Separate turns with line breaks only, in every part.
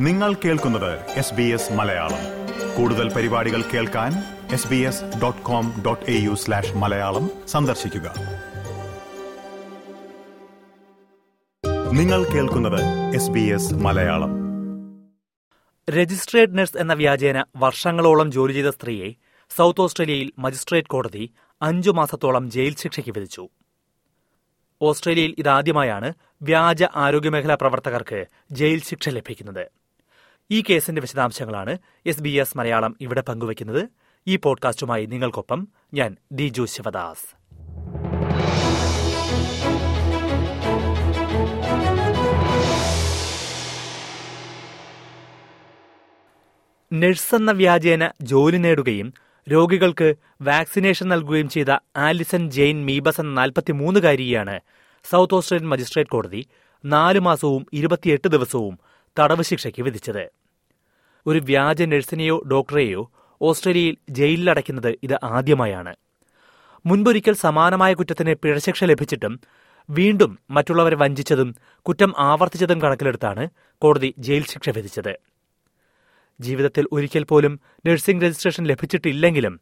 നിങ്ങൾ കേൾക്കുന്നത് S B S Malayalam. കൂടുതൽ പരിപാടികൾ കേൾക്കാൻ S B S dot com dot A U slash Malayalam സന്ദർശിക്കുക. നിങ്ങൾ കേൾക്കുന്നത് S B S Malayalam.
Registered nurse എന്ന വ്യാജേന വർഷങ്ങളോളം ജോലി ചെയ്ത സ്ത്രീയെ സൗത്ത് ഓസ്ട്രേലിയയിൽ മജിസ്ട്രേറ്റ് കോടതി അഞ്ചു മാസത്തോളം ജയിൽ ശിക്ഷയ്ക്ക് വിധിച്ചു. ഓസ്ട്രേലിയയിൽ ഇതാദ്യമായാണ് വ്യാജ ആരോഗ്യമേഖലാ പ്രവർത്തകർക്ക് ജയിൽ ശിക്ഷ ലഭിക്കുന്നത്. ഈ കേസിന്റെ വിശദാംശങ്ങളാണ് എസ് ബി എസ് മലയാളം ഇവിടെ പങ്കുവയ്ക്കുന്നത്. ഈ പോഡ്കാസ്റ്റുമായി നിങ്ങൾക്കൊപ്പം ഞാൻ ദിജു ശിവദാസ്. നഴ്സ് എന്ന വ്യാജേന ജോലി നേടുകയും രോഗികൾക്ക് വാക്സിനേഷൻ നൽകുകയും ചെയ്ത ആലിസൺ ജെയിൻ മീബസ് എന്ന നാൽപ്പത്തിമൂന്നുകാരിയാണ് സൗത്ത് ഓസ്ട്രേലിയൻ മജിസ്ട്രേറ്റ് കോടതി നാല് മാസവും ഇരുപത്തിയെട്ട് ദിവസവും തടവ് ശിക്ഷയ്ക്ക് വിധിച്ചത്. ഒരു വ്യാജ നഴ്സിനെയോ ഡോക്ടറെയോ ഓസ്ട്രേലിയയിൽ ജയിലിലടയ്ക്കുന്നത് ഇത് ആദ്യമായാണ്. മുൻപൊരിക്കൽ സമാനമായ കുറ്റത്തിന് പിഴശിക്ഷ ലഭിച്ചിട്ടും വീണ്ടും മറ്റുള്ളവരെ വഞ്ചിച്ചതും കുറ്റം ആവർത്തിച്ചതും കണക്കിലെടുത്താണ് കോടതി ജയിൽ ശിക്ഷ വിധിച്ചത്. ജീവിതത്തിൽ ഒരിക്കൽ പോലും നഴ്സിംഗ് രജിസ്ട്രേഷൻ ലഭിച്ചിട്ടില്ലെങ്കിലും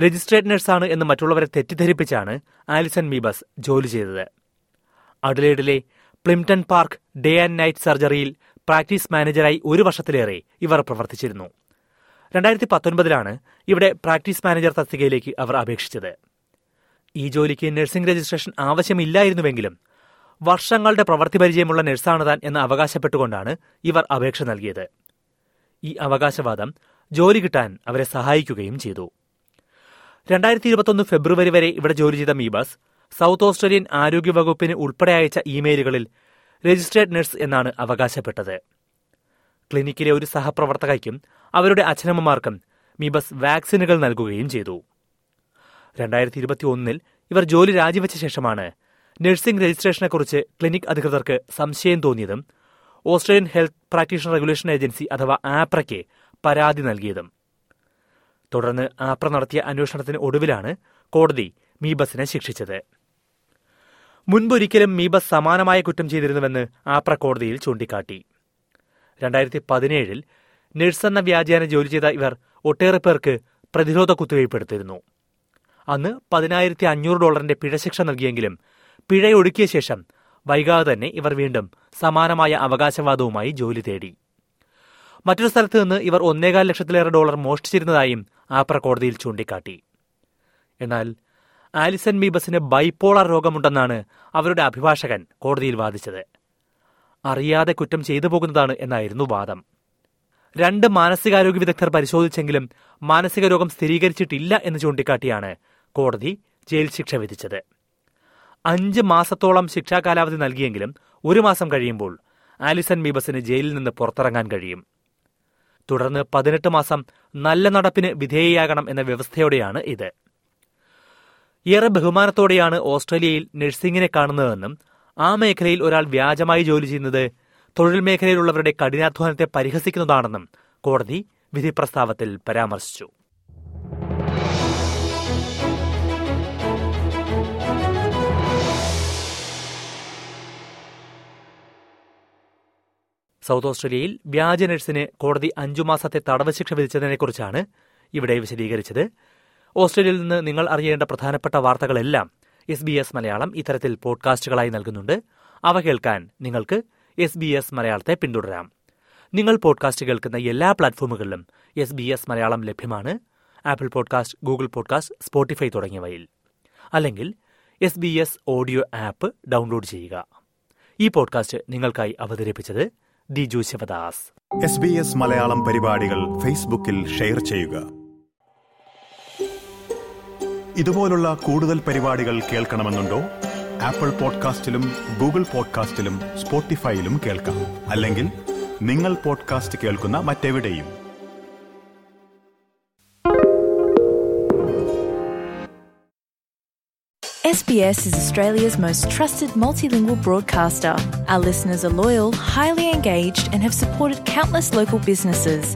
രജിസ്ട്രേഡ് നഴ്സാണ് എന്ന് മറ്റുള്ളവരെ തെറ്റിദ്ധരിപ്പിച്ചാണ് ആലിസൺ മീബസ് ജോലി ചെയ്തത്. അഡലേഡിലെ Plympton Park Day and Night സർജറിയിൽ practice മാനേജറായി ഒരു വർഷത്തിലേറെ ഇവർ പ്രവർത്തിച്ചിരുന്നു. രണ്ടായിരത്തി പത്തൊൻപതിലാണ് ഇവിടെ പ്രാക്ടീസ് മാനേജർ തസ്തികയിലേക്ക് അവർ അപേക്ഷിച്ചത്. ഈ ജോലിക്ക് നഴ്സിംഗ് രജിസ്ട്രേഷൻ ആവശ്യമില്ലായിരുന്നുവെങ്കിലും വർഷങ്ങളുടെ പ്രവൃത്തി പരിചയമുള്ള നഴ്സാണ് താൻ എന്ന് അവകാശപ്പെട്ടുകൊണ്ടാണ് ഇവർ അപേക്ഷ നൽകിയത്. ഈ അവകാശവാദം ജോലി കിട്ടാൻ അവരെ സഹായിക്കുകയും ചെയ്തു. രണ്ടായിരത്തി ഇരുപത്തൊന്ന് ഫെബ്രുവരി വരെ ഇവിടെ ജോലി ചെയ്ത മീബസ് സൗത്ത് ഓസ്ട്രേലിയൻ ആരോഗ്യ വകുപ്പിന് ഉൾപ്പെടെ അയച്ച ഇമെയിലുകളിൽ രജിസ്ട്രേഡ് നഴ്സ് എന്നാണ് അവകാശപ്പെട്ടത്. ക്ലിനിക്കിലെ ഒരു സഹപ്രവർത്തകയ്ക്കും അവരുടെ അച്ഛനമ്മമാർക്കും മീബസ് വാക്സിനുകൾ നൽകുകയും ചെയ്തു. രണ്ടായിരത്തി ഇരുപത്തി ഒന്നിൽ ഇവർ ജോലി രാജിവെച്ച ശേഷമാണ് നഴ്സിംഗ് രജിസ്ട്രേഷനെക്കുറിച്ച് ക്ലിനിക് അധികൃതർക്ക് സംശയം തോന്നിയതും Australian health practitioner regulation agency അഥവാ ആപ്രയ്ക്ക് പരാതി നൽകിയതും. തുടർന്ന് ആപ്ര നടത്തിയ അന്വേഷണത്തിന് ഒടുവിലാണ് കോടതി മീബസിനെ ശിക്ഷിച്ചത്. മുൻപൊരിക്കലും മീബ സമാനമായ കുറ്റം ചെയ്തിരുന്നുവെന്ന് ആപ്ര കോടതിയിൽ ചൂണ്ടിക്കാട്ടി. രണ്ടായിരത്തി പതിനേഴിൽ നഴ്സ് എന്ന വ്യാജേന ജോലി ചെയ്ത ഇവർ ഒട്ടേറെ പേർക്ക് പ്രതിരോധ കുത്തിവയ്പ്പെടുത്തിയിരുന്നു അന്ന് പതിനായിരത്തി അഞ്ഞൂറ് ഡോളറിന്റെ പിഴശിക്ഷ നൽകിയെങ്കിലും പിഴയൊടുക്കിയ ശേഷം വൈകാതെ തന്നെ ഇവർ വീണ്ടും സമാനമായ അവകാശവാദവുമായി ജോലി തേടി. മറ്റൊരു സ്ഥലത്ത് നിന്ന് ഇവർ ഒന്നേകാൽ ലക്ഷത്തിലേറെ ഡോളർ മോഷ്ടിച്ചിരുന്നതായും ആപ്ര കോടതിയിൽ ചൂണ്ടിക്കാട്ടി. എന്നാൽ ആലിസൺ മീബസിന് ബൈപ്പോളർ രോഗമുണ്ടെന്നാണ് അവരുടെ അഭിഭാഷകൻ കോടതിയിൽ വാദിച്ചത്. അറിയാതെ കുറ്റം ചെയ്തു പോകുന്നതാണ് എന്നായിരുന്നു വാദം. രണ്ട് മാനസികാരോഗ്യ വിദഗ്ധർ പരിശോധിച്ചെങ്കിലും മാനസിക രോഗം സ്ഥിരീകരിച്ചിട്ടില്ല എന്ന് ചൂണ്ടിക്കാട്ടിയാണ് കോടതി ജയിൽ ശിക്ഷ വിധിച്ചത്. അഞ്ച് മാസത്തോളം ശിക്ഷാ കാലാവധി നൽകിയെങ്കിലും ഒരു മാസം കഴിയുമ്പോൾ ആലിസൺ മീബസിന് ജയിലിൽ നിന്ന് പുറത്തിറങ്ങാൻ കഴിയും. തുടർന്ന് പതിനെട്ട് മാസം നല്ല നടപ്പിന് വിധേയയാകണം എന്ന വ്യവസ്ഥയോടെയാണ് ഇത്. ഏറെ ബഹുമാനത്തോടെയാണ് ഓസ്ട്രേലിയയിൽ നഴ്സിംഗിനെ കാണുന്നതെന്നും ആ മേഖലയിൽ ഒരാൾ വ്യാജമായി ജോലി ചെയ്യുന്നത് തൊഴിൽ മേഖലയിലുള്ളവരുടെ കഠിനാധ്വാനത്തെ പരിഹസിക്കുന്നതാണെന്നും കോടതി വിധി പ്രസ്താവത്തിൽ പരാമർശിച്ചു. സൗത്ത് ഓസ്ട്രേലിയയിൽ വ്യാജ നഴ്സിന് കോടതി അഞ്ചു മാസത്തെ തടവ് ശിക്ഷ വിധിച്ചതിനെക്കുറിച്ചാണ് ഇവിടെ വിശദീകരിച്ചത്. ഓസ്ട്രേലിയയിൽ നിന്ന് നിങ്ങൾ അറിയേണ്ട പ്രധാനപ്പെട്ട വാർത്തകളെല്ലാം എസ് ബി എസ് മലയാളം ഇത്തരത്തിൽ പോഡ്കാസ്റ്റുകളായി നൽകുന്നുണ്ട്. അവ കേൾക്കാൻ നിങ്ങൾക്ക് എസ് ബി എസ് മലയാളത്തെ പിന്തുടരാം. നിങ്ങൾ പോഡ്കാസ്റ്റ് കേൾക്കുന്ന എല്ലാ പ്ലാറ്റ്ഫോമുകളിലും എസ് ബി എസ് മലയാളം ലഭ്യമാണ്. Apple podcast Google podcast Spotify തുടങ്ങിയവയിൽ. അല്ലെങ്കിൽ S B S audio app download ചെയ്യുക. ഈ പോഡ്കാസ്റ്റ് നിങ്ങൾക്കായി അവതരിപ്പിച്ചത് Diju Sivadas.
S B S Malayalam പരിപാടികൾ ഫേസ്ബുക്കിൽ ഷെയർ ചെയ്യുക. ഇതുപോലുള്ള കൂടുതൽ പരിപാടികൾ കേൾക്കണമെന്നുണ്ടോ ആപ്പിൾ പോഡ്കാസ്റ്റിലും ഗൂഗിൾ പോഡ്കാസ്റ്റിലും സ്പോട്ടിഫൈയിലും കേൾക്കാം അല്ലെങ്കിൽ നിങ്ങൾ പോഡ്കാസ്റ്റ് കേൾക്കുന്ന മറ്റെവിടെയും
SBS is Australia's most trusted multilingual broadcaster. Our listeners are loyal, highly engaged, and have supported countless local businesses.